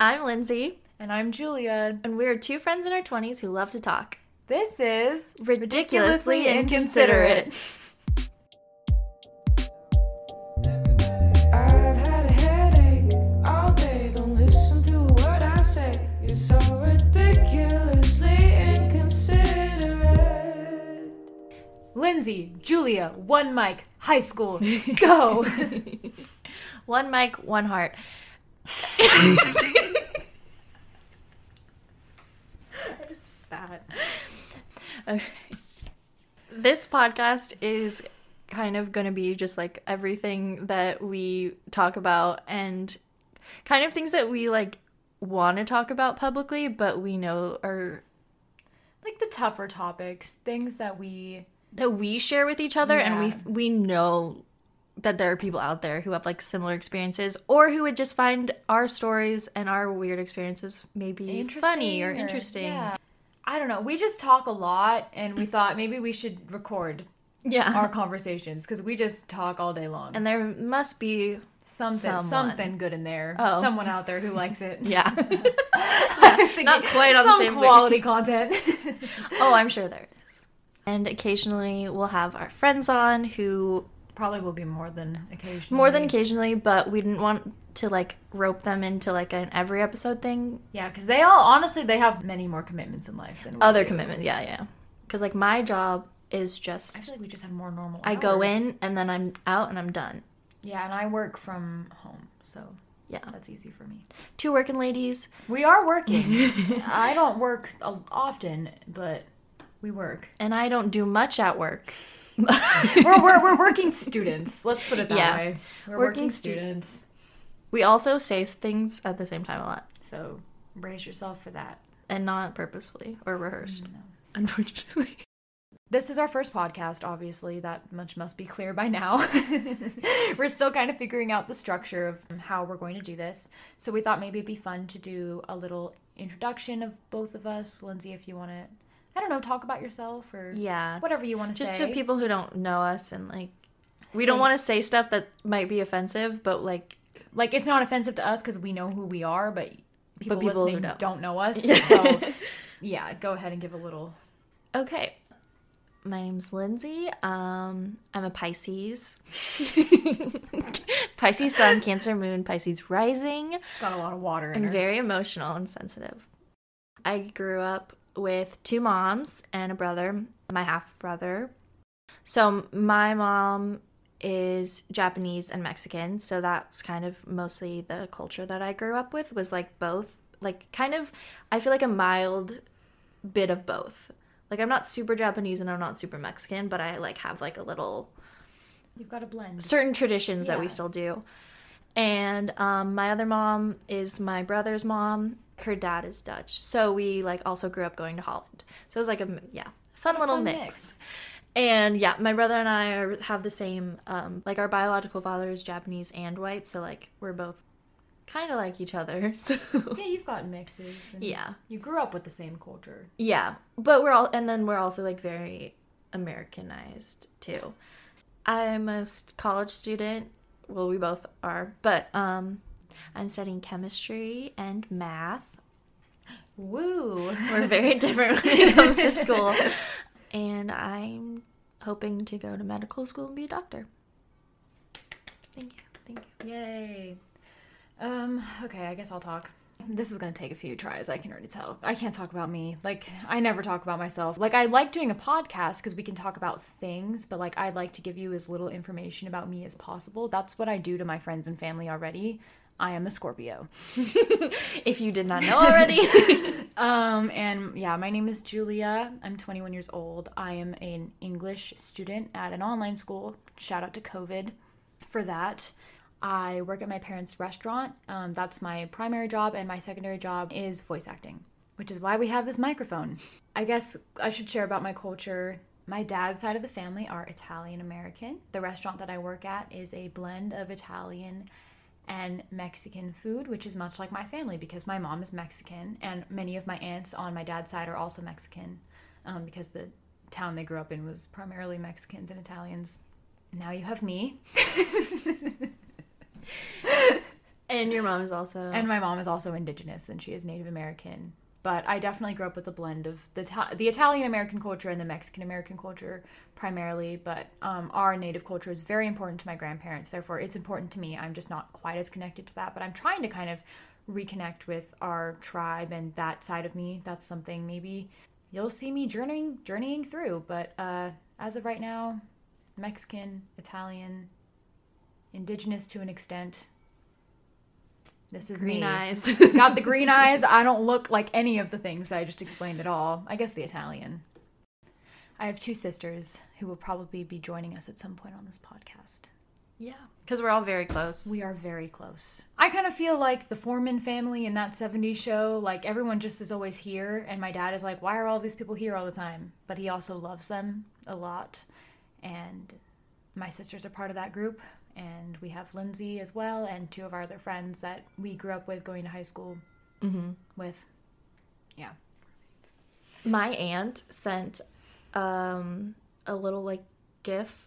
I'm Lindsey, And I'm Julia. and we're two friends in our 20s who love to talk. This is Ridiculously inconsiderate. I've had a headache all day. Don't listen to a I say. You're so ridiculously inconsiderate. Lindsey, Julia, one mic, high school. Go. One mic, one heart. Spat. Okay. This podcast is kind of going to be just like everything that we talk about and kind of things that we like want to talk about publicly, but we know are Like the tougher topics, things that we that we share with each other and we we know that there are people out there who have like similar experiences or who would just find our stories and our weird experiences maybe funny or interesting. Yeah. I don't know. We just talk a lot and we thought maybe we should record Yeah. our conversations because we just talk all day long. and there must be something someone. something good in there. Oh. Someone out there who likes it. yeah. I was thinking Not quite on the same way. quality content. oh, I'm sure there is. And occasionally we'll have our friends on who Probably will be more than occasionally. more than occasionally, but we didn't want to like rope them into like an every episode thing. Yeah, because they all honestly they have many more commitments in life than we Other commitments. yeah, yeah. Cuz like my job is just I feel like we just have more normal. I go in and then I'm out and I'm done. Yeah, and I work from home, so Yeah. that's easy for me. Two working ladies. We are working. I don't work often, but we work. and I don't do much at work. We're, we're, we're working students. Let's put it that Yeah. way. We're Working working, stu- students. we also say things at the same time a lot So brace yourself for that. and not purposefully or rehearsed, No. unfortunately. This is our first podcast, obviously. That much must be clear by now. we're still kind of figuring out the structure of how we're going to do this. So we thought maybe it'd be fun to do a little introduction of both of us. Lindsey, if you want to, I don't know, talk about yourself or Yeah. whatever you want to say. Just say. so people who don't know us and like we Say- don't want to say stuff that might be offensive, but like like, it's not offensive to us because we know who we are, but people, people who listening don't. don't. know us. So yeah, go ahead and give a little. okay. My name's Lindsey. Um, I'm a Pisces. Pisces sun, Cancer moon, Pisces rising. She's got a lot of water in I'm very emotional and sensitive. I grew up with two moms and a brother, my half brother. So my mom is Japanese and Mexican, so that's kind of mostly the culture that I grew up with was like both, like kind of I feel like a mild bit of both. Like I'm not super Japanese and I'm not super Mexican, but I like have like a little You've got a blend. certain traditions that we still do. And um, my other mom is my brother's mom. Her dad is Dutch, so we like also grew up going to Holland. So it was like a yeah, fun little fun mix. mix. And yeah, my brother and I are, have the same um, like our biological father is Japanese and white, so like we're both kind of like each other. So Yeah, you've got mixes. Yeah. You grew up with the same culture. Yeah, but we're all, and then we're also like very Americanized too. I'm a college student. Well, we both are, but um, I'm studying chemistry and math. Woo! We're very different when it comes to school, and I'm hoping to go to medical school and be a doctor. Thank you, thank you. Yay. Um, okay, I guess I'll talk. This is gonna take a few tries, I can already tell. I can't talk about me. Like, I never talk about myself. Like, I like doing a podcast because we can talk about things, but like, I'd like to give you as little information about me as possible. That's what I do to my friends and family already. I am a Scorpio. If you did not know already, Um, and yeah, my name is Julia. I'm 21 years old. I am an English student at an online school. Shout out to COVID for that. I work at my parents' restaurant. Um, that's my primary job, and my secondary job is voice acting, which is why we have this microphone. I guess I should share about my culture. My dad's side of the family are Italian American. The restaurant that I work at is a blend of Italian and Mexican food, which is much like my family because my mom is Mexican and many of my aunts on my dad's side are also Mexican um, because the town they grew up in was primarily Mexicans and Italians. Now you have me. And your mom is also. And my mom is also indigenous and she is Native American. But I definitely grew up with a blend of the the Italian American culture and the Mexican American culture primarily. But um, our Native culture is very important to my grandparents. Therefore, it's important to me. I'm just not quite as connected to that. But I'm trying to kind of reconnect with our tribe and that side of me. That's something maybe you'll see me journeying journeying through. But uh, as of right now, Mexican, Italian, indigenous to an extent. This is green me. eyes. Got the green eyes. I don't look like any of the things I just explained at all. I guess the Italian. I have two sisters who will probably be joining us at some point on this podcast. yeah. Because we're all very close. We are very close. I kind of feel like the Forman family in that 70s show, like everyone just is always here. And my dad is like, why are all these people here all the time? But he also loves them a lot. And my sisters are part of that group. And we have Lindsey as well, and two of our other friends that we grew up with going to high school with. Yeah. My aunt sent um, a little like GIF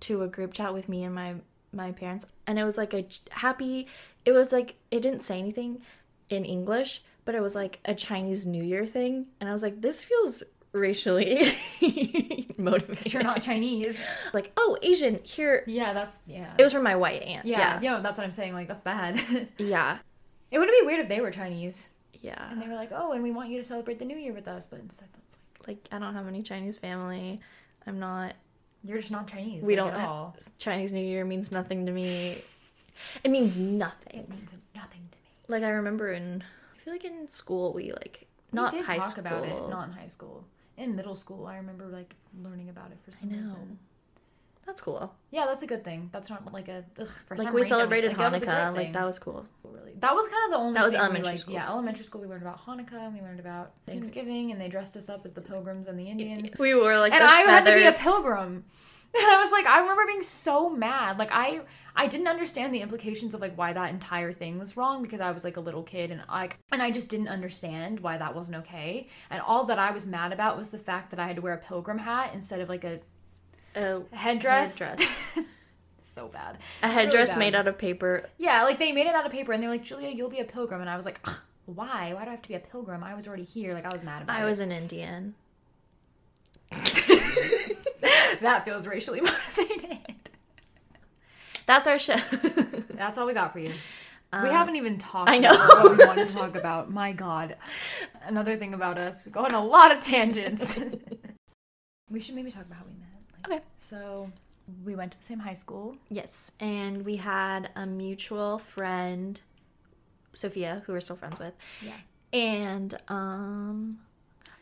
to a group chat with me and my my parents, and it was like a happy. It was like it didn't say anything in English, but it was like a Chinese New Year thing, and I was like, this feels racially motivated. Because you're not Chinese. like, oh, Asian here. yeah, that's, yeah. It was from my white aunt. yeah, Yeah, yeah, that's what I'm saying. Like, that's bad. yeah, it would be weird if they were Chinese. yeah. And they were like, oh, and we want you to celebrate the new year with us. But instead, that's like, Like, I don't have any Chinese family. I'm not. you're just not Chinese. We like, don't. at ha- all. Chinese New Year means nothing to me. It means nothing. It means nothing to me. Like I remember in, I feel like in school we like not we high talk school. about it, not in high school. In middle school, I remember like learning about it for some reason. That's cool. Yeah, that's a good thing. That's not like a ugh, Like we celebrated like, that was a great Hanukkah. Like that was cool. really that was kind of the only That was thing we, elementary like, school. Yeah, elementary school we learned about Hanukkah and we learned about Thanksgiving and they dressed us up as the pilgrims and the Indians. We wore like and I had to be a pilgrim. And I was like, I remember being so mad. Like I I didn't understand the implications of like why that entire thing was wrong because I was like a little kid and I and I just didn't understand why that wasn't okay. And all that I was mad about was the fact that I had to wear a pilgrim hat instead of like a a, headdress. Headdress. so bad. a It's really headdress bad. made out of paper. Yeah, like they made it out of paper and they're like, Julia, you'll be a pilgrim. And I was like, why? Why do I have to be a pilgrim? I was already here. Like I was mad about I it. was an Indian. that feels racially motivated. That's our show. That's all we got for you. we haven't even talked Uh, I know. about what we want to talk about. My God. Another thing about us, we go on a lot of tangents. we should maybe talk about how we met. Like, Okay. So we went to the same high school. yes, and we had a mutual friend, Sophia, who we're still friends with. Yeah. And um,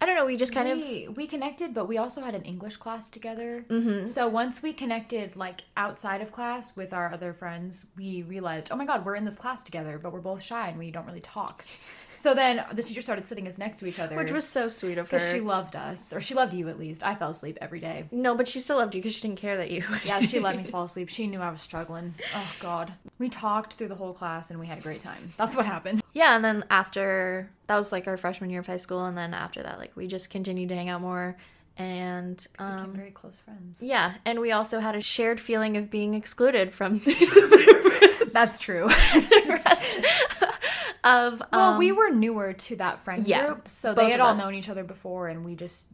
I don't know. We just kind of we, we connected, but we also had an English class together. Mm-hmm. So once we connected, like outside of class with our other friends, we realized, oh my god, we're in this class together, but we're both shy and we don't really talk. So then the teacher started sitting us next to each other, which was so sweet of her. because she loved us, or she loved you at least. I fell asleep every day. No, but she still loved you because she didn't care that you. Yeah, she let me fall asleep. She knew I was struggling. Oh god, we talked through the whole class and we had a great time. That's what happened. Yeah, and then after that was like our freshman year of high school, and then after that, like we just continued to hang out more, and Became um, very close friends. yeah, and we also had a shared feeling of being excluded from That's true. the rest of. Well, um, we were newer to that friend yeah, group, so they had all us. known each other before, and we just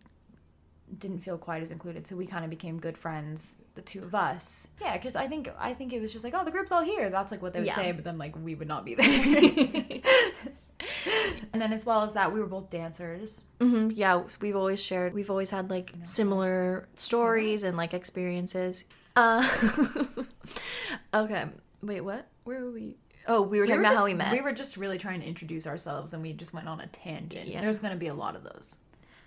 didn't feel quite as included. So we kind of became good friends, the two of us. Yeah, because I think I think it was just like, oh, the group's all here. That's like what they would Yeah. say, but then like we would not be there. and then as well as that, we were both dancers. mhm, yeah, we've always shared. We've always had like similar stories and like experiences. Uh, okay, wait, what? Where were we? Oh, we were talking about just, how we met. We were just really trying to introduce ourselves, and we just went on a tangent. Yeah. There's going to be a lot of those.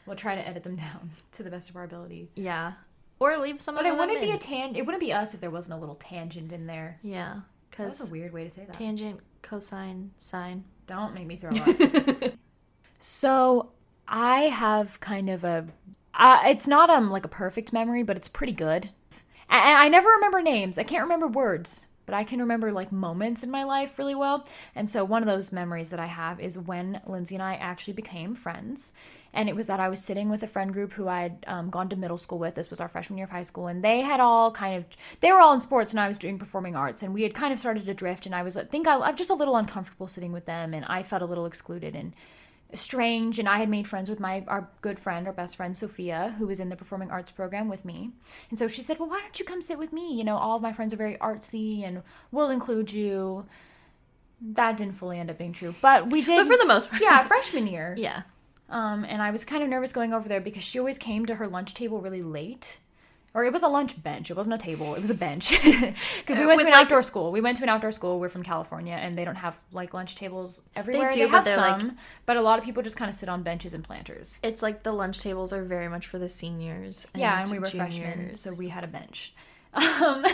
We'll try to edit them down to the best of our ability. yeah, or leave some But of it wouldn't be in. a tan. It wouldn't be us if there wasn't a little tangent in there. yeah, That's because a weird way to say that. tangent, cosine, sine. Don't make me throw up. so I have kind of a. Uh, it's not um like a perfect memory, but it's pretty good. And I never remember names. I can't remember words, but I can remember like moments in my life really well. And so one of those memories that I have is when Lindsey and I actually became friends. And it was that I was sitting with a friend group who I had um, gone to middle school with. This was our freshman year of high school, and they had all kind of they were all in sports, and I was doing performing arts, and we had kind of started to drift. And I was I think I, I'm just a little uncomfortable sitting with them, and I felt a little excluded and strange. And I had made friends with my our good friend, our best friend Sophia, who was in the performing arts program with me. And so she said, "Well, why don't you come sit with me? You know, all of my friends are very artsy, and we'll include you." That didn't fully end up being true, but we did. But for the most part. yeah, freshman year. Yeah. Um, and I was kind of nervous going over there because she always came to her lunch table really late. Or it was a lunch bench. It wasn't a table. It was a bench. Because we went With, to an like- outdoor school. We went to an outdoor school. We're from California, and they don't have like lunch tables everywhere. do, They but have like- some, but a lot of people just kind of sit on benches and planters. It's like the lunch tables are very much for the seniors. yeah, and we were freshmen, so we had a bench. Um,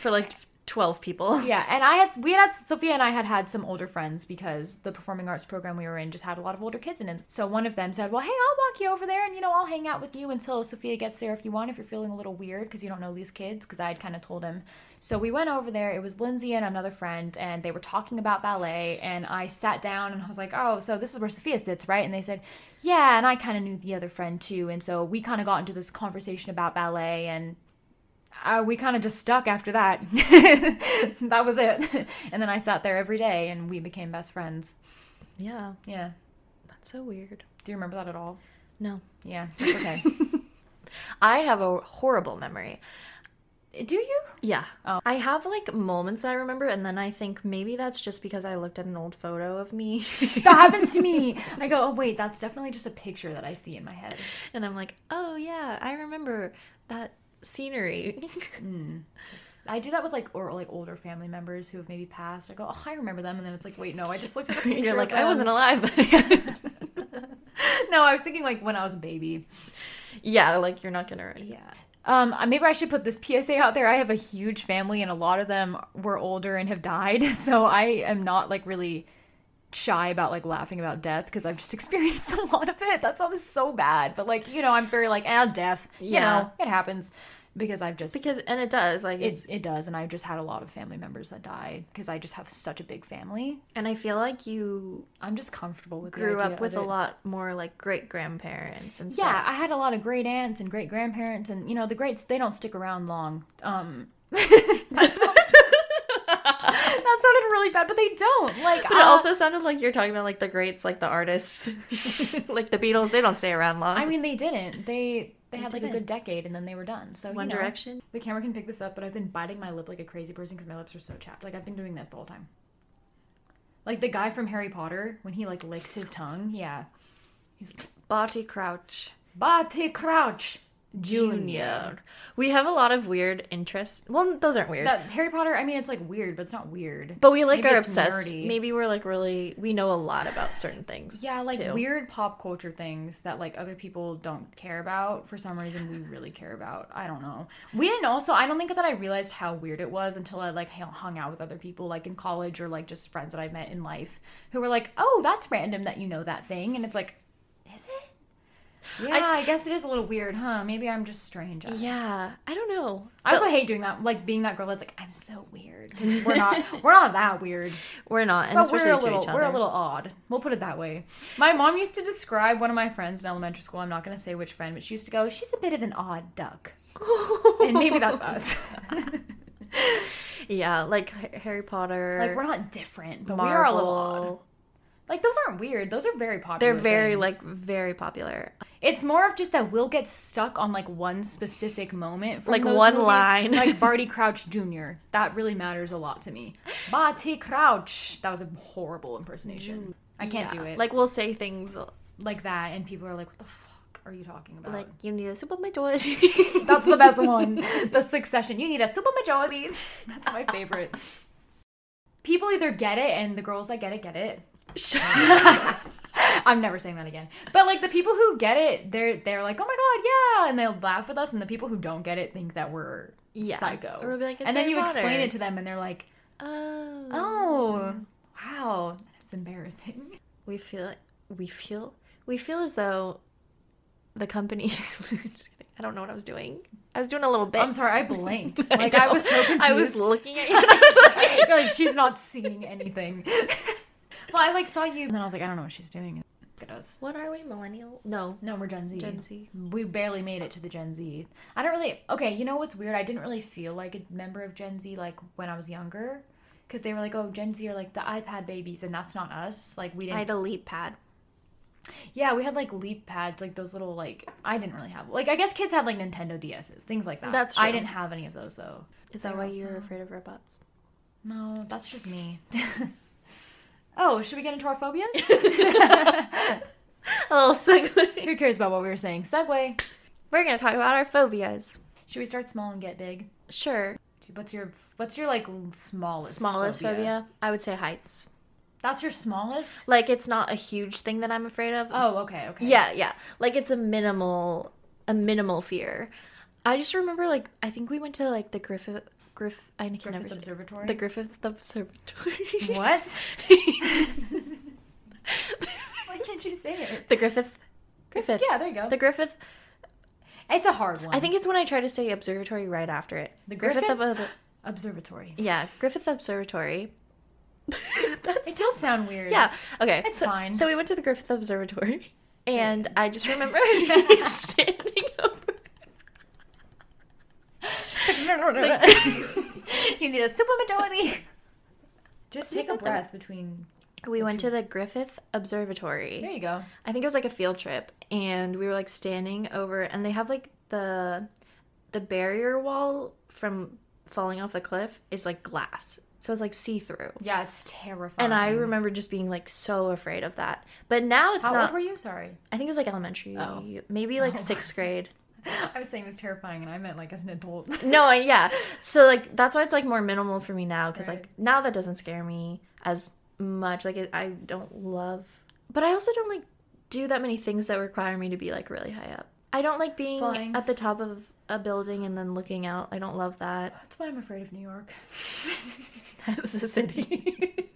for like 12 people. Yeah, and I had we had, Sophia and I had had some older friends because the performing arts program we were in just had a lot of older kids in it. So one of them said, "Well, hey, I'll walk you over there, and you know, I'll hang out with you until Sophia gets there if you want. If you're feeling a little weird because you don't know these kids." Because I had kind of told him. So we went over there. It was Lindsey and another friend, and they were talking about ballet. And I sat down and I was like, "Oh, so this is where Sophia sits, right?" And they said, "Yeah." And I kind of knew the other friend too, and so we kind of got into this conversation about ballet and uh, we kind of just stuck after that. that was it. And then I sat there every day and we became best friends. Yeah. Yeah. That's so weird. Do you remember that at all? No. Yeah, that's okay. I have a horrible memory. Do you? Yeah. Oh. I have like moments that I remember, and then I think maybe that's just because I looked at an old photo of me. That happens to me. I go, oh, wait, that's definitely just a picture that I see in my head. and I'm like, oh yeah, I remember that scenery. I do that with like or like older family members who have maybe passed. I go, oh, I remember them, and then it's like, wait, no, I just looked at a picture. You're like, I wasn't alive. no, I was thinking like when I was a baby. yeah, like you're not gonna. Yeah. Um, maybe I should put this PSA out there. I have a huge family, and a lot of them were older and have died. So I am not like really shy about like laughing about death because I've just experienced a lot of it. That sounds so bad, but like you know, I'm very like, ah, death. You Yeah. know, it happens because I've just Because and it does like it it's it does, and I've just had a lot of family members that died because I just have such a big family. and I feel like you I'm just comfortable with grew up with a lot more like great grandparents and Yeah. I had a lot of great aunts and great grandparents, and you know the greats they don't stick around long. Um, that, sounds- that sounded really bad, but they don't. Like, But it uh, also sounded like you're talking about like the greats, like the artists, like the Beatles. They don't stay around long. I mean, they didn't. They they had like a good decade, and then they were done. So One you know, Direction. The camera can pick this up, but I've been biting my lip like a crazy person because my lips are so chapped. Like I've been doing this the whole time. Like the guy from Harry Potter when he like licks his tongue. Yeah, he's Barty Crouch Barty Crouch Junior. We have a lot of weird interests. Well, those aren't weird. That Harry Potter. I mean, it's like weird, but it's not weird. but we like Maybe are obsessed. nerdy. Maybe we're like really we know a lot about certain things. Yeah, like too. weird pop culture things that like other people don't care about for some reason we really care about. I don't know. We didn't also I don't think that I realized how weird it was until I like hung out with other people like in college or like just friends that I've met in life who were like, "Oh, that's random that you know that thing." And it's like, "Is it?" Yeah, I guess it is a little weird, huh? Maybe I'm just strange. I, Yeah, I don't know. I also hate doing that, like being that girl that's like, "I'm so weird" because we're not we're not that weird. We're not, and But especially we're a to little each other. we're a little odd. We'll put it that way. My mom used to describe one of my friends in elementary school. I'm not going to say which friend, but she used to go, "She's a bit of an odd duck," and maybe that's us. yeah, like Harry Potter. like we're not different, but we are a little odd. Like those aren't weird. Those are very popular. They're very things. like very popular. It's more of just that we'll get stuck on like one specific moment, from Like one movies. line. like Barty Crouch Jr. That really matters a lot to me. Barty Crouch. That was a horrible impersonation. I can't Yeah. do it. Like we'll say things like that, and people are like, "What the fuck are you talking about?" like you need a super majority. That's the best one. The Succession. You need a super majority. That's my favorite. People either get it, and the girls that get it get it. I'm never saying that again. But like the people who get it, they're they're like, oh my god, yeah, and they'll laugh with us. And the people who don't get it think that we're Yeah. psycho. Or we'll be like, "It's and then you explain it to them, and they're like, oh. oh, wow, it's embarrassing. We feel we feel we feel as though the company. just kidding. I don't know what I was doing. I was doing a little bit. I'm sorry, I blinked. Like I, know. was so confused. I was looking at you. And I was like, like she's not seeing anything. Well, I like saw you, and then I was like, I don't know what she's doing. Look at us. what are we, millennial? No, No, we're Gen Z. Gen Z. We barely made it to the Gen Z. I don't really. Okay, you know what's weird? I didn't really feel like a member of Gen Z like when I was younger, because they were like, "Oh, Gen Z are like the iPad babies," and that's not us. Like we didn't. I had a LeapPad. yeah, we had like LeapPads, like those little like. I didn't really have. Like I guess kids had like Nintendo DSs, things like that. That's true. I didn't have any of those though. Is that why also- you're afraid of robots? No, that's just me. oh, should we get into our phobias? A little segue. Who cares about what we were saying? segue. We're gonna talk about our phobias. Should we start small and get big? Sure. What's your What's your like smallest Smallest phobia? I would say heights. That's your smallest. Like it's not a huge thing that I'm afraid of. Oh, okay, okay. Yeah, yeah. Like it's a minimal a minimal fear. I just remember like I think we went to like the Griffith Griff I can Griffith Observatory. the Griffith Observatory. what? Why can't you say it? the Griffith Griffith. Yeah, there you go. The Griffith. it's a hard one. I think it's when I try to say observatory right after it. The Griffith, Griffith? Ob- observatory. yeah, Griffith Observatory. That's It does sound weird. yeah. Okay, It's so, fine. So we went to the Griffith Observatory, and I just remember standing over. you need a supplementary. Just take a breath between. We went to the Griffith Observatory. There you go. I think it was like a field trip, and we were like standing over, and they have like the the barrier wall from falling off the cliff is like glass, so it's like see through. Yeah, it's terrifying. And I remember just being like so afraid of that. But now it's How not. How old were you? Sorry. I think it was like elementary, Oh. maybe like Oh. sixth grade. I was saying it was terrifying, and I meant like as an adult. No, I, yeah. So like that's why it's like more minimal for me now because Right. like now that doesn't scare me as much. Like it, I don't love, but I also don't like do that many things that require me to be like really high up. I don't like being Flying. at the top of a building and then looking out. I don't love that. That's why I'm afraid of New York. As a city,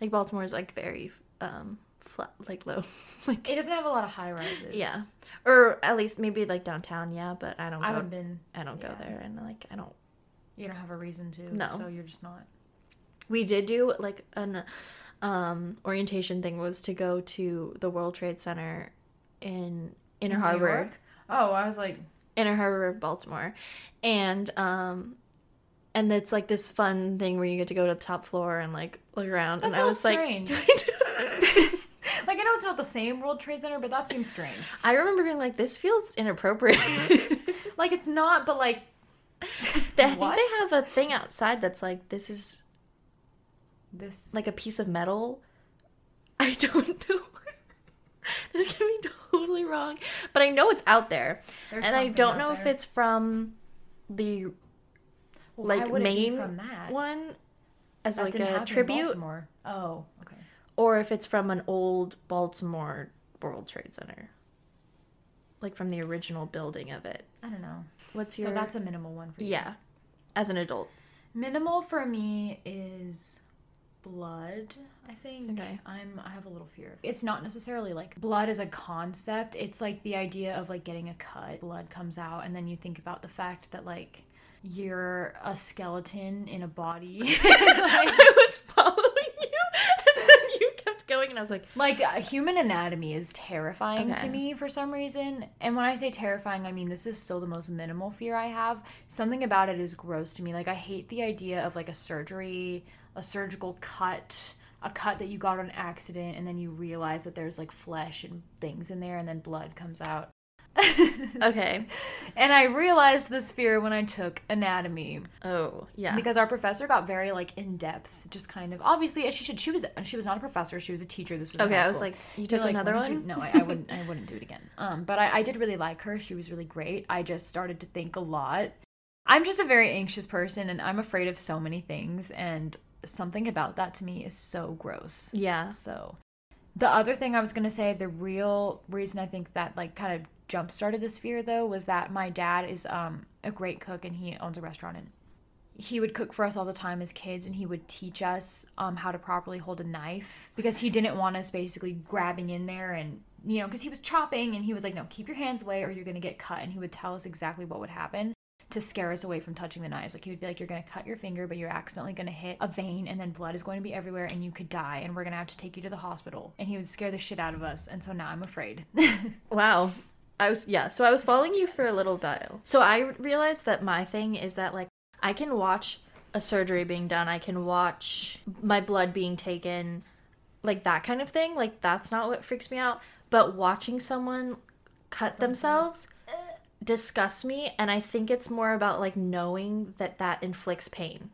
like Baltimore is like very um flat, like low, like It doesn't have a lot of high rises. yeah, or at least maybe like downtown. Yeah, but I don't. I go, haven't been. I don't go there, and like I don't. You don't have a reason to. No. So you're just not. We did do like an um orientation thing was to go to the World Trade Center in Inner New Harbor, York? Oh, I was like, Inner Harbor of Baltimore, and um. And it's like this fun thing where you get to go to the top floor and like look around. That and I was like, strange. like know it's not the same World Trade Center, but that seems strange. I remember being like, this feels inappropriate. Like it's not, but like I think they have a thing outside that's like, this is this. like a piece of metal. I don't know. this can be totally wrong, but I know it's out there, There's and I don't know if it's from the Well, like why would it be main one as That like a tribute. Oh, okay. Or if it's from an old Baltimore World Trade Center, like from the original building of it. I don't know. What's your So that's a minimal one for you. yeah, as an adult. Minimal for me is blood, I think. Okay. I'm I have a little fear. It's not necessarily like blood as a concept. It's like the idea of like getting a cut, blood comes out and then you think about the fact that like you're a skeleton in a body. I was following you, and then you kept going, and I was like, like uh, human anatomy is terrifying Okay. to me for some reason. And when I say terrifying, I mean this is still the most minimal fear I have. Something about it is gross to me. Like I hate the idea of like a surgery, a surgical cut, a cut that you got on accident and then you realize that there's like flesh and things in there and then blood comes out. Okay, and I realized this fear when I took anatomy oh yeah, because our professor got very like in depth, just kind of obviously as she should. She was she was not a professor, she was a teacher. This was okay. I was like, you took like, another one. you-" No, I, I wouldn't. I wouldn't do it again. Um, but I, I did really like her. She was really great. I just started to think a lot. I'm just a very anxious person, and I'm afraid of so many things. And something about that to me is so gross. Yeah. So, the other thing I was gonna say, the real reason I think that like kind of jump started this fear though was that my dad is um a great cook and he owns a restaurant and he would cook for us all the time as kids and he would teach us um, how to properly hold a knife because he didn't want us basically grabbing in there and you know because he was chopping and he was like no keep your hands away or you're going to get cut. And he would tell us exactly what would happen to scare us away from touching the knives. Like he would be like you're to cut your finger but you're accidentally to hit a vein and then blood is going to be everywhere and you could die and we're to have to take you to the hospital. And he would scare the shit out of us and so now i'm afraid. Wow. I was yeah, so I was following you for a little while. So I realized that my thing is that like I can watch a surgery being done, I can watch my blood being taken, like that kind of thing. Like that's not what freaks me out, but watching someone cut themselves disgusts me and I think it's more about like knowing that that inflicts pain.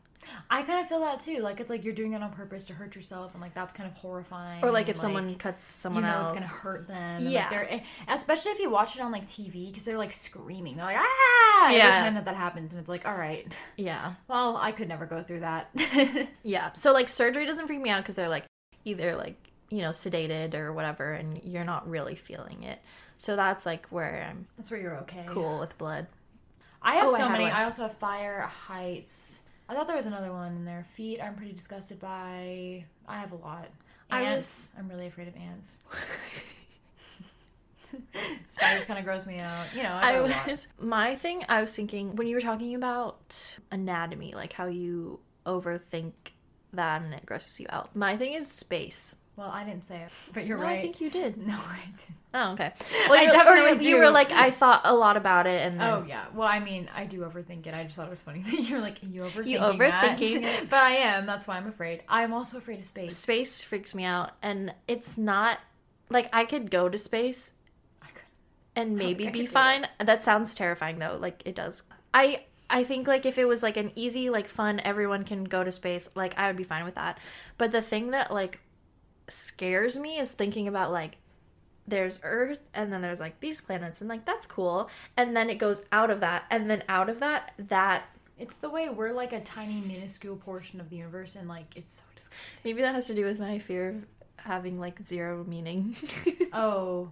I kind of feel that too like it's like you're doing it on purpose to hurt yourself and like that's kind of horrifying Or like if and, someone cuts someone you know else. it's gonna hurt them. and, Yeah. like, they're, especially if you watch it on like TV because they're like screaming. They're like ah every Yeah. time that that happens, and it's like all right. Yeah. Well, I could never go through that. Yeah. So like surgery doesn't freak me out because they're like either like you know sedated or whatever, and you're not really feeling it. So that's like where I'm That's where you're okay. cool with blood. I have Oh, so had many. one. I also have fire, heights. I thought there was another one in there. Feet, I'm pretty disgusted by. I have a lot. I Ants, I'm really afraid of ants. Spiders kind of gross me out. You know, I, I got a lot. was my thing. I was thinking when you were talking about anatomy, like how you overthink that and it grosses you out. My thing is space. Well, I didn't say it, but you're No, right. I think you did. No, I didn't. Oh, okay. I Well, you, definitely or you were like, I thought a lot about it, and then Oh yeah. Well, I mean, I do overthink it. I just thought it was funny that you're like you overthinking. You overthinking it. but I am. That's why I'm afraid. I'm also afraid of space. space freaks me out, and it's not like I could go to space I could- and maybe I be fine. That sounds terrifying though. Like it does. I I think like if it was like an easy like fun everyone can go to space, like I would be fine with that. But the thing that like scares me is thinking about like there's Earth and then there's like these planets and like that's cool. And then it goes out of that and then out of that that It's the way we're like a tiny minuscule portion of the universe, and like it's so disgusting. maybe that has to do with my fear of having like zero meaning. Oh,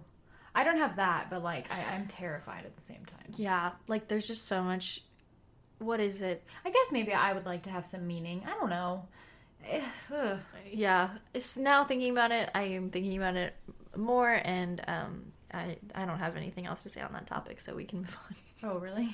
I don't have that, but like I, I'm terrified at the same time. yeah, like there's just so much what is it? I guess maybe I would like to have some meaning. I don't know. Yeah it's now thinking about it i am thinking about it more and um i i don't have anything else to say on that topic so we can move on Oh, really?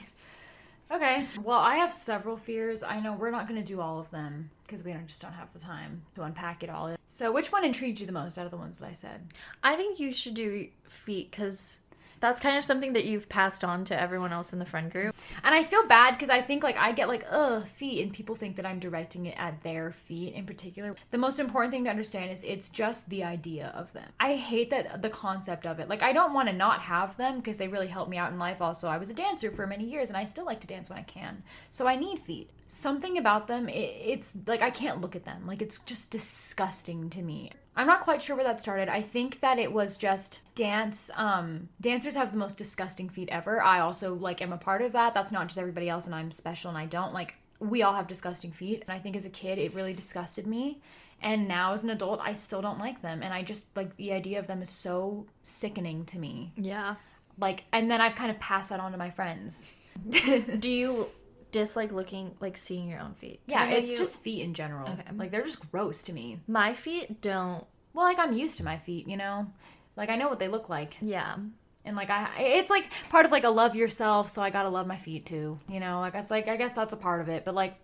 Okay. Well, I have several fears. I know we're not going to do all of them because we don't, just don't have the time to unpack it all. So, which one intrigued you the most out of the ones that I said? i think you should do feet because that's kind of something that you've passed on to everyone else in the friend group And I feel bad because I think like I get like, ugh, feet, and people think that I'm directing it at their feet in particular. The most important thing to understand is it's just the idea of them. I hate that the concept of it. Like I don't want to not have them because they really help me out in life. Also, I was a dancer for many years and I still like to dance when I can. So I need feet. Something about them, it, it's like I can't look at them. Like it's just disgusting to me. I'm not quite sure where that started. I think that it was just dance. Um, dancers have the most disgusting feet ever. I also like am a part of that. That's not just everybody else, and I'm special and I don't. Like we all have disgusting feet, and I think as a kid it really disgusted me. And now as an adult, I still don't like them, and I just like the idea of them is so sickening to me. yeah Like, and then I've kind of passed that on to my friends. do you dislike looking like seeing your own feet. Yeah, it's you- just feet in general. Okay. Like they're just gross to me. my feet don't Well, like I'm used to my feet, you know. Like I know what they look like. yeah and like I, it's like part of like a love yourself. So I gotta love my feet too. You know, like it's like I guess that's a part of it. But like.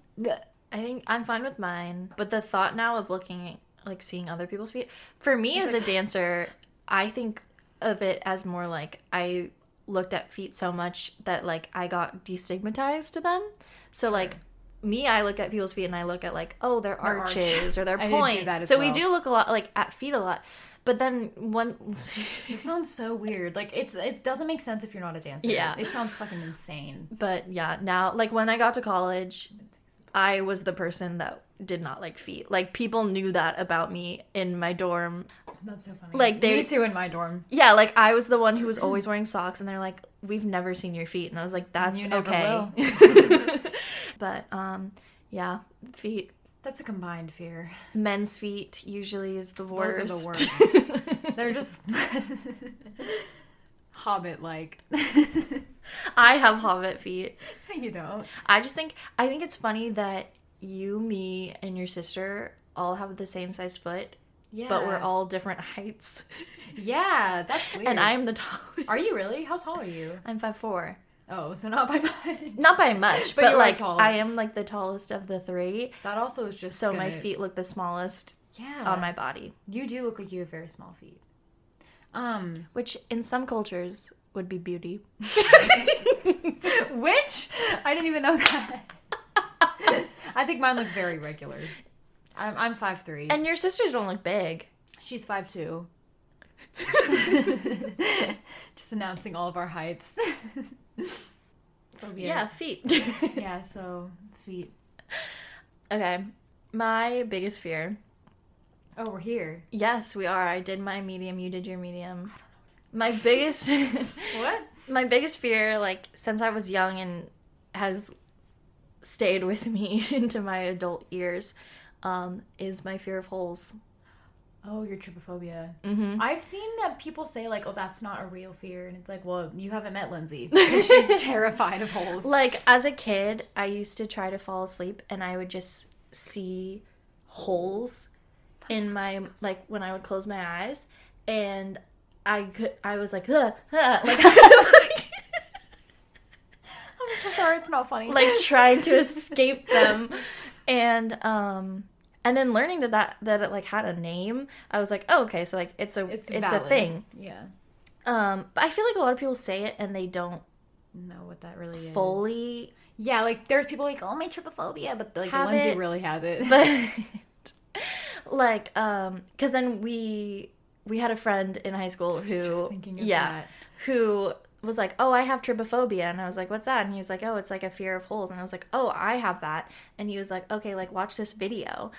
I think I'm fine with mine, but the thought now of looking like seeing other people's feet for me as a dancer, I think of it as more like I looked at feet so much that like I got destigmatized to them. So like me, I look at people's feet and I look at like oh their Their arch. arches or their I did do pointe. that as so we do look a lot like at feet a lot, but then one it sounds so weird. Like it's it doesn't make sense if you're not a dancer. Yeah. it sounds fucking insane. but yeah now like when I got to college, I was the person that did not like feet. Like people knew that about me in my dorm. That's so funny. Like, they- me too in my dorm. Yeah, like I was the one who was always wearing socks, and they're like, "We've never seen your feet," and I was like, "That's okay." but um, yeah, feet. That's a combined fear. Men's feet usually is the worst. Those are the worst. They're just hobbit like. I have hobbit feet. you don't. I just think I think it's funny that you, me, and your sister all have the same size foot, Yeah. but we're all different heights. Yeah, that's weird. and I'm the tallest. Are you really? How tall are you? I'm five four. Oh, so not by much. Not by much, But but, like tall. I am like the tallest of the three. That also is just So my gonna- feet look the smallest Yeah. on my body, You do look like you have very small feet. Um, which in some cultures would be beauty. which I didn't even know that. I think mine look very regular. I'm I'm five three. And your sisters don't look big. She's five two. Just announcing all of our heights. Phobias. Yeah, feet. Yeah. So feet. okay. My biggest fear. Oh, we're here. Yes, we are. I did my medium, you did your medium. My biggest What? my biggest fear like since I was young and has stayed with me into my adult years um is my fear of holes. Oh, your trypophobia. Mhm. I've seen that people say like, "Oh, that's not a real fear," and it's like, "Well, you haven't met Lindsey. She's terrified of holes." Like as a kid, I used to try to fall asleep and I would just see holes in my like when I would close my eyes and I could I was like "Ugh, ugh," like I was like I'm so sorry, it's not funny. like trying to escape them and um and then learning that that that it like had a name i was like oh okay so like it's a it's it's, a thing Yeah. um but i feel like a lot of people say it and they don't Know what that really is. fully Yeah, like there's people like, "Oh, my trypophobia," but like Have Lindsey it, really has it. but like um because then we we had a friend in high school who just thinking of yeah that. who was like oh i have trypophobia and i was like what's that and he was like oh it's like a fear of holes and i was like oh i have that and he was like okay like watch this video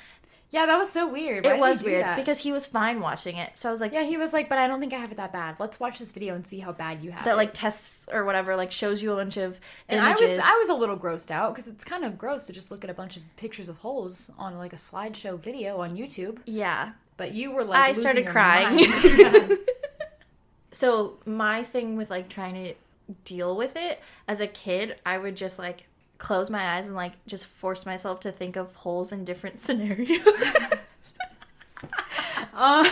yeah, that was so weird. Why it was weird that? because he was fine watching it so i was like yeah, he was like, "But I don't think I have it that bad. Let's watch this video and see how bad you have that it." like tests or whatever like shows you a bunch of And I was I was a little grossed out because it's kind of gross to just look at a bunch of pictures of holes on like a slideshow video on YouTube. yeah But you were like, I started crying. Yeah. so my thing with like trying to deal with it as a kid i would just like close my eyes and like just force myself to think of holes in different scenarios Uh,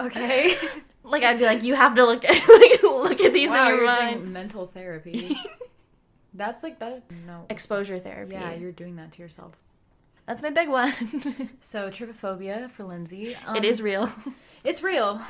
okay. like i'd be like you have to look at like look at these wow, in your you're mind doing mental therapy. That's like that's no. exposure therapy Yeah, you're doing that to yourself. That's my big one So trypophobia for Lindsey. it um, is real It's real.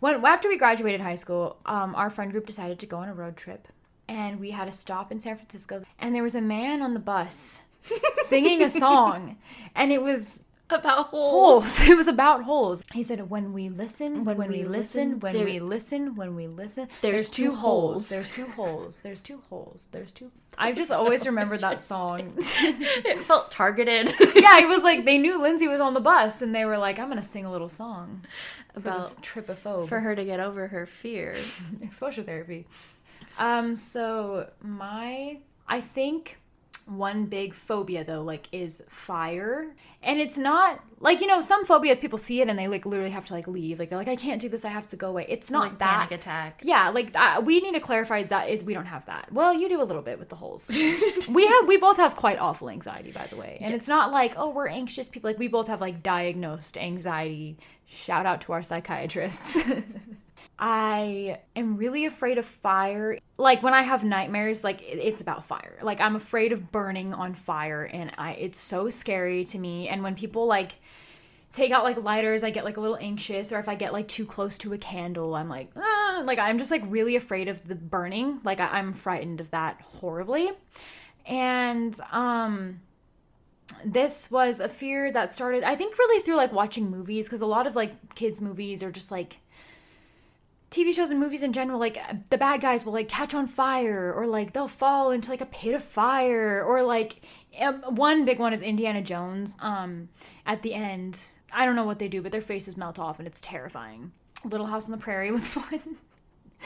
When after we graduated high school, um, our friend group decided to go on a road trip, and we had a stop in San Francisco. And there was a man on the bus singing a song, and it was about holes holes. It was about holes. He said, "When we listen, when, When we, we listen, listen, when there- we listen, when we listen, There's two holes." There's two holes. There's two holes. There's two." I just always remember that song. it felt targeted yeah, it was like they knew Lindsey was on the bus, and they were like, "I'm gonna sing a little song about trypophobe for her to get over her fear exposure therapy." Um, so my, I think one big phobia though, like, is fire, and it's not like you know some phobias people see it and they like literally have to like leave, like they're like, "I can't do this, I have to go away." It's not like that. panic attack Yeah, like uh, we need to clarify that it, we don't have that. Well, you do a little bit with the holes. we have we both have quite awful anxiety, by the way, and it's not like oh we're anxious people. Like we both have like diagnosed anxiety. Shout out to our psychiatrists. I am really afraid of fire. Like when I have nightmares, like it's about fire. Like I'm afraid of burning on fire, and I it's so scary to me. And when people like take out like lighters, I get like a little anxious, or if I get like too close to a candle, I'm like, ah, like I'm just like really afraid of the burning. Like I- I'm frightened of that horribly. And um this was a fear that started I think really through like watching movies because a lot of like kids movies are just like TV shows and movies in general, like the bad guys will like catch on fire or like they'll fall into like a pit of fire or like um, one big one is Indiana Jones. Um, at the end, I don't know what they do, but their faces melt off and it's terrifying. Little House on the Prairie was fun.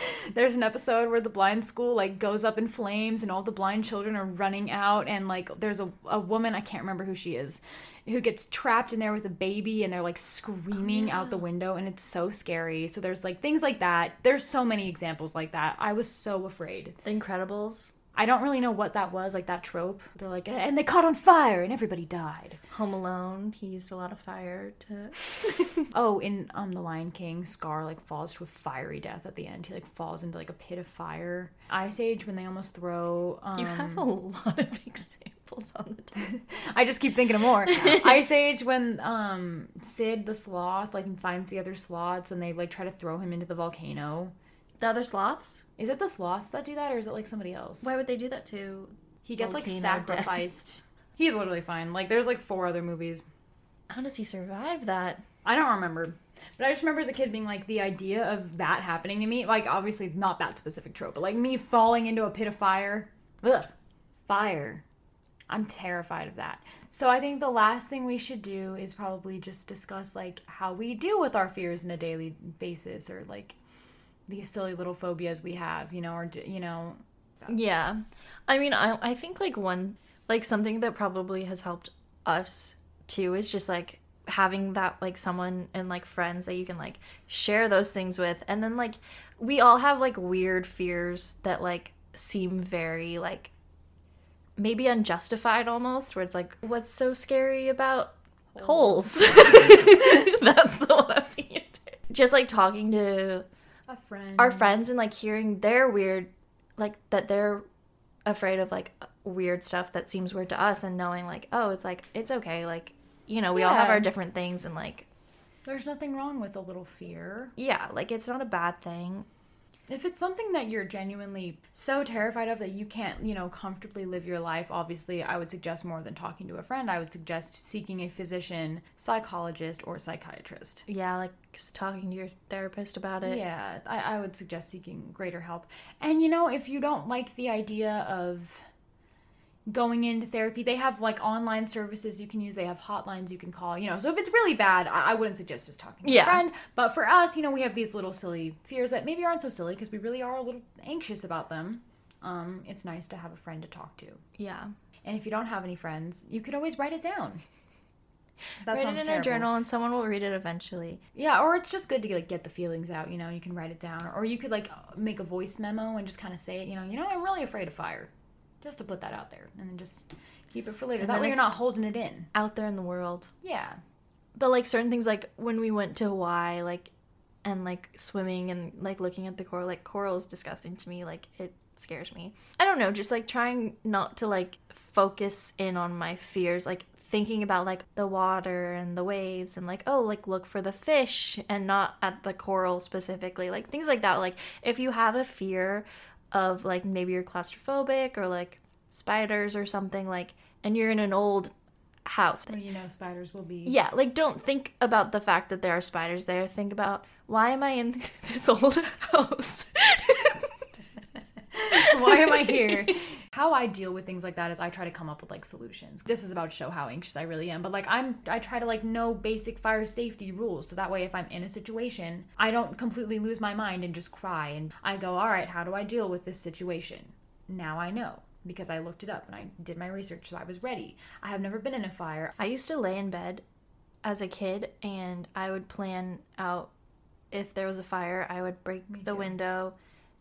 There's an episode where the blind school like goes up in flames and all the blind children are running out and like there's a, a woman, I can't remember who she is, who gets trapped in there with a baby and they're like screaming out the window and it's so scary. So there's like things like that. There's so many examples like that. I was so afraid. The Incredibles, I don't really know what that was, like that trope. They're like, and they caught on fire and everybody died. Home Alone. He used a lot of fire to. Oh, in um The Lion King, Scar like falls to a fiery death at the end. He like falls into like a pit of fire. Ice Age when they almost throw. Um, You have a lot of examples on the. I just keep thinking of more. Ice Age when um Sid the sloth like finds the other sloths and they like try to throw him into the volcano. The other sloths. Is it the sloths that do that or is it like somebody else? Why would they do that to? he gets like volcano sacrificed. He's literally fine. Like there's like four other movies. How does he survive that? I don't remember. But I just remember as a kid being like the idea of that happening to me, like obviously not that specific trope, but like me falling into a pit of fire. Ugh. Fire. I'm terrified of that. So I think the last thing we should do is probably just discuss like how we deal with our fears on a daily basis or like these silly little phobias we have, you know, or you know, Yeah. I mean, I I think like one like something that probably has helped us too is just like having that like someone and like friends that you can like share those things with. And then like we all have like weird fears that like seem very like maybe unjustified almost where it's like what's so scary about holes? That's the one i'm seeing just like talking to friend. our friends and like hearing their weird like that they're afraid of like weird stuff that seems weird to us and knowing like oh it's like it's okay like you know we all have Yeah. our different things and like There's nothing wrong with a little fear. yeah like it's not a bad thing If it's something that you're genuinely so terrified of that you can't, you know, comfortably live your life, obviously, I would suggest more than talking to a friend. I would suggest seeking a physician, psychologist, or psychiatrist. yeah like talking to your therapist about it Yeah, I, I would suggest seeking greater help. And, you know, if you don't like the idea of going into therapy, they have like online services you can use, they have hotlines you can call, you know. So if it's really bad, I, I wouldn't suggest just talking to Yeah. a friend. But for us, you know, we have these little silly fears that maybe aren't so silly because we really are a little anxious about them. Um, it's nice to have a friend to talk to. yeah And if you don't have any friends, you could always write it down. That write it in terrible. a journal and someone will read it eventually Yeah, or it's just good to like get the feelings out. You know, you can write it down, or you could like make a voice memo and just kind of say it. You know, you know, I'm really afraid of fire, just to put that out there, and then just keep it for later. And that way, you're not holding it in. out there in the world. Yeah, but like certain things like when we went to hawaii like and like swimming and like looking at the coral like coral is disgusting to me. Like it scares me. I don't know just like trying not to like focus in on my fears like thinking about like the water and the waves and like oh like look for the fish and not at the coral specifically like things like that. Like if you have a fear of like maybe you're claustrophobic or like spiders or something like and you're in an old house well, you know, spiders will be. yeah, like don't think about the fact that there are spiders there. Think about why am I in this old house? Why am I here? How I deal with things like that is I try to come up with like solutions. This is about to show how anxious I really am, but like I'm I try to like know basic fire safety rules so that way if I'm in a situation, I don't completely lose my mind and just cry and I go, "All right, how do I deal with this situation?" Now I know because I looked it up and I did my research so I was ready. I have never been in a fire. I used to lay in bed as a kid and I would plan out if there was a fire, I would break the window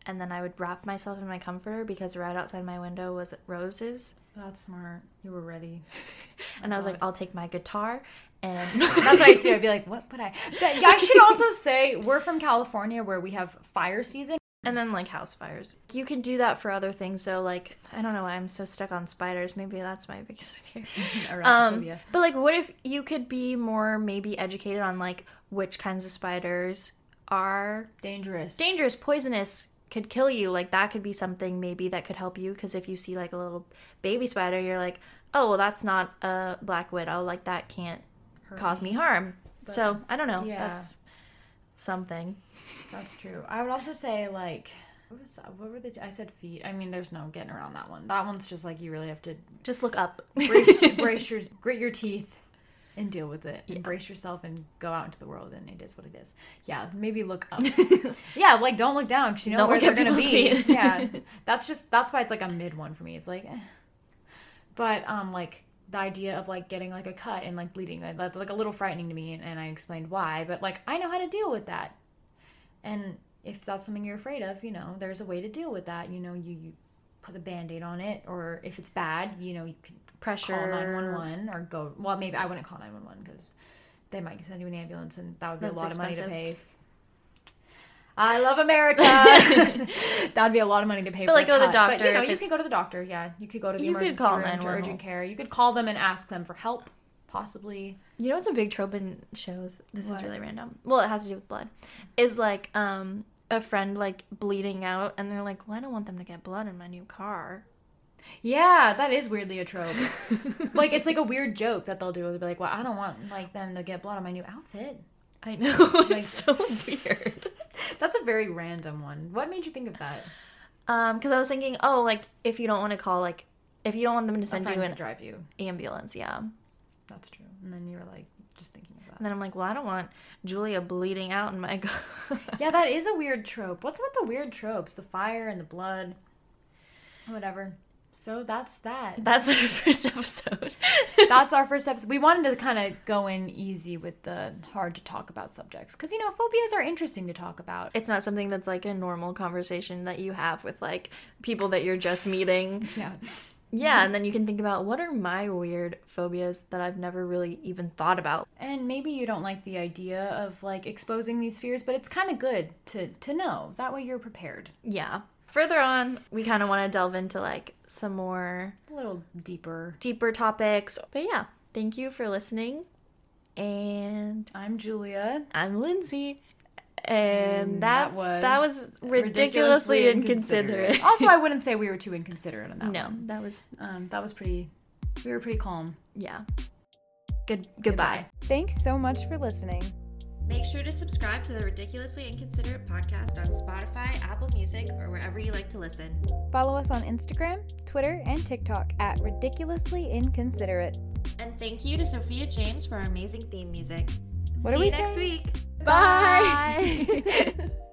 and then I would wrap myself in my comforter because right outside my window was roses. That's smart. You were ready. And I was like, I'll take my guitar and That's what I used to do. I'd be like, "What would I?" That- I should also say we're from California where we have fire season. and then like house fires. You can do that for other things. So like I don't know why I'm so stuck on spiders. Maybe that's my biggest fear. Um, but like, what if you could be more maybe educated on like which kinds of spiders are dangerous. dangerous, poisonous, could kill you? Like that could be something maybe that could help you because if you see like a little baby spider, you're like, oh well, that's not a black widow. Like that can't cause me harm. so I don't know. yeah. That's something. That's true. I would also say like what was that? what were the I said feet. I mean, there's no getting around that one. That one's just like you really have to Just look up. brace, brace your grit your teeth and deal with it. Embrace yourself and go out into the world, and it is what it is. Yeah, maybe look up. yeah, like don't look down because you know Don't where they're gonna be. yeah, that's just that's why it's like a mid one for me. It's like, eh. but um, like the idea of like getting like a cut and like bleeding that's like a little frightening to me, and, and I explained why. But like I know how to deal with that, and if that's something you're afraid of, you know, there's a way to deal with that. You know, you you put a band-aid on it or if it's bad you know you can Pressure. call 911 or go well maybe i wouldn't call 911 because they might send you an ambulance and that would be That's a lot expensive. of money to pay I love America. that would be a lot of money to pay But, for like, go to the doctor But, you know, you can go to the doctor. Yeah, you could go to the You could call room 911. urgent care. You could call them and ask them for help, possibly. You know what's a big trope in shows? This is really random. Well, it has to do with blood. Is like um a friend like bleeding out and they're like, "Well, I don't want them to get blood in my new car." Yeah, that is weirdly a trope. like it's like a weird joke that they'll do. They'll be like, "Well, I don't want like them to get blood on my new outfit." I know. it's so weird. That's a very random one. What made you think of that? Um cuz I was thinking, "Oh, like if you don't want to call like if you don't want them to send you an drive you. ambulance, yeah." That's true. And then you were like, just thinking that. then I'm like, "Well, I don't want Julia bleeding out in my car." Yeah, that is a weird trope. What's with the weird tropes? The fire and the blood. Whatever. So that's that. That's our first episode. That's our first episode. We wanted to kind of go in easy with the hard to talk about subjects because you know phobias are interesting to talk about. it's not something that's like a normal conversation that you have with like people that you're just meeting. Yeah. Yeah, and then you can think about what are my weird phobias that I've never really even thought about. And maybe you don't like the idea of like exposing these fears, but it's kind of good to to know. That way you're prepared. Yeah. Further on, we kind of want to delve into like some more A little deeper. deeper topics. But yeah, thank you for listening. And I'm Julia. I'm Lindsey. And that's that that was was, ridiculously, inconsiderate. also, I wouldn't say we were too inconsiderate on that no, one. that was Um, that was pretty. We were pretty calm. yeah. Good goodbye. Thanks so much for listening. Make sure to subscribe to the Ridiculously Inconsiderate podcast on Spotify, Apple Music, or wherever you like to listen. Follow us on Instagram, Twitter, and TikTok at Ridiculously Inconsiderate. And thank you to Sophia James for our amazing theme music. What See do we you next week. Bye.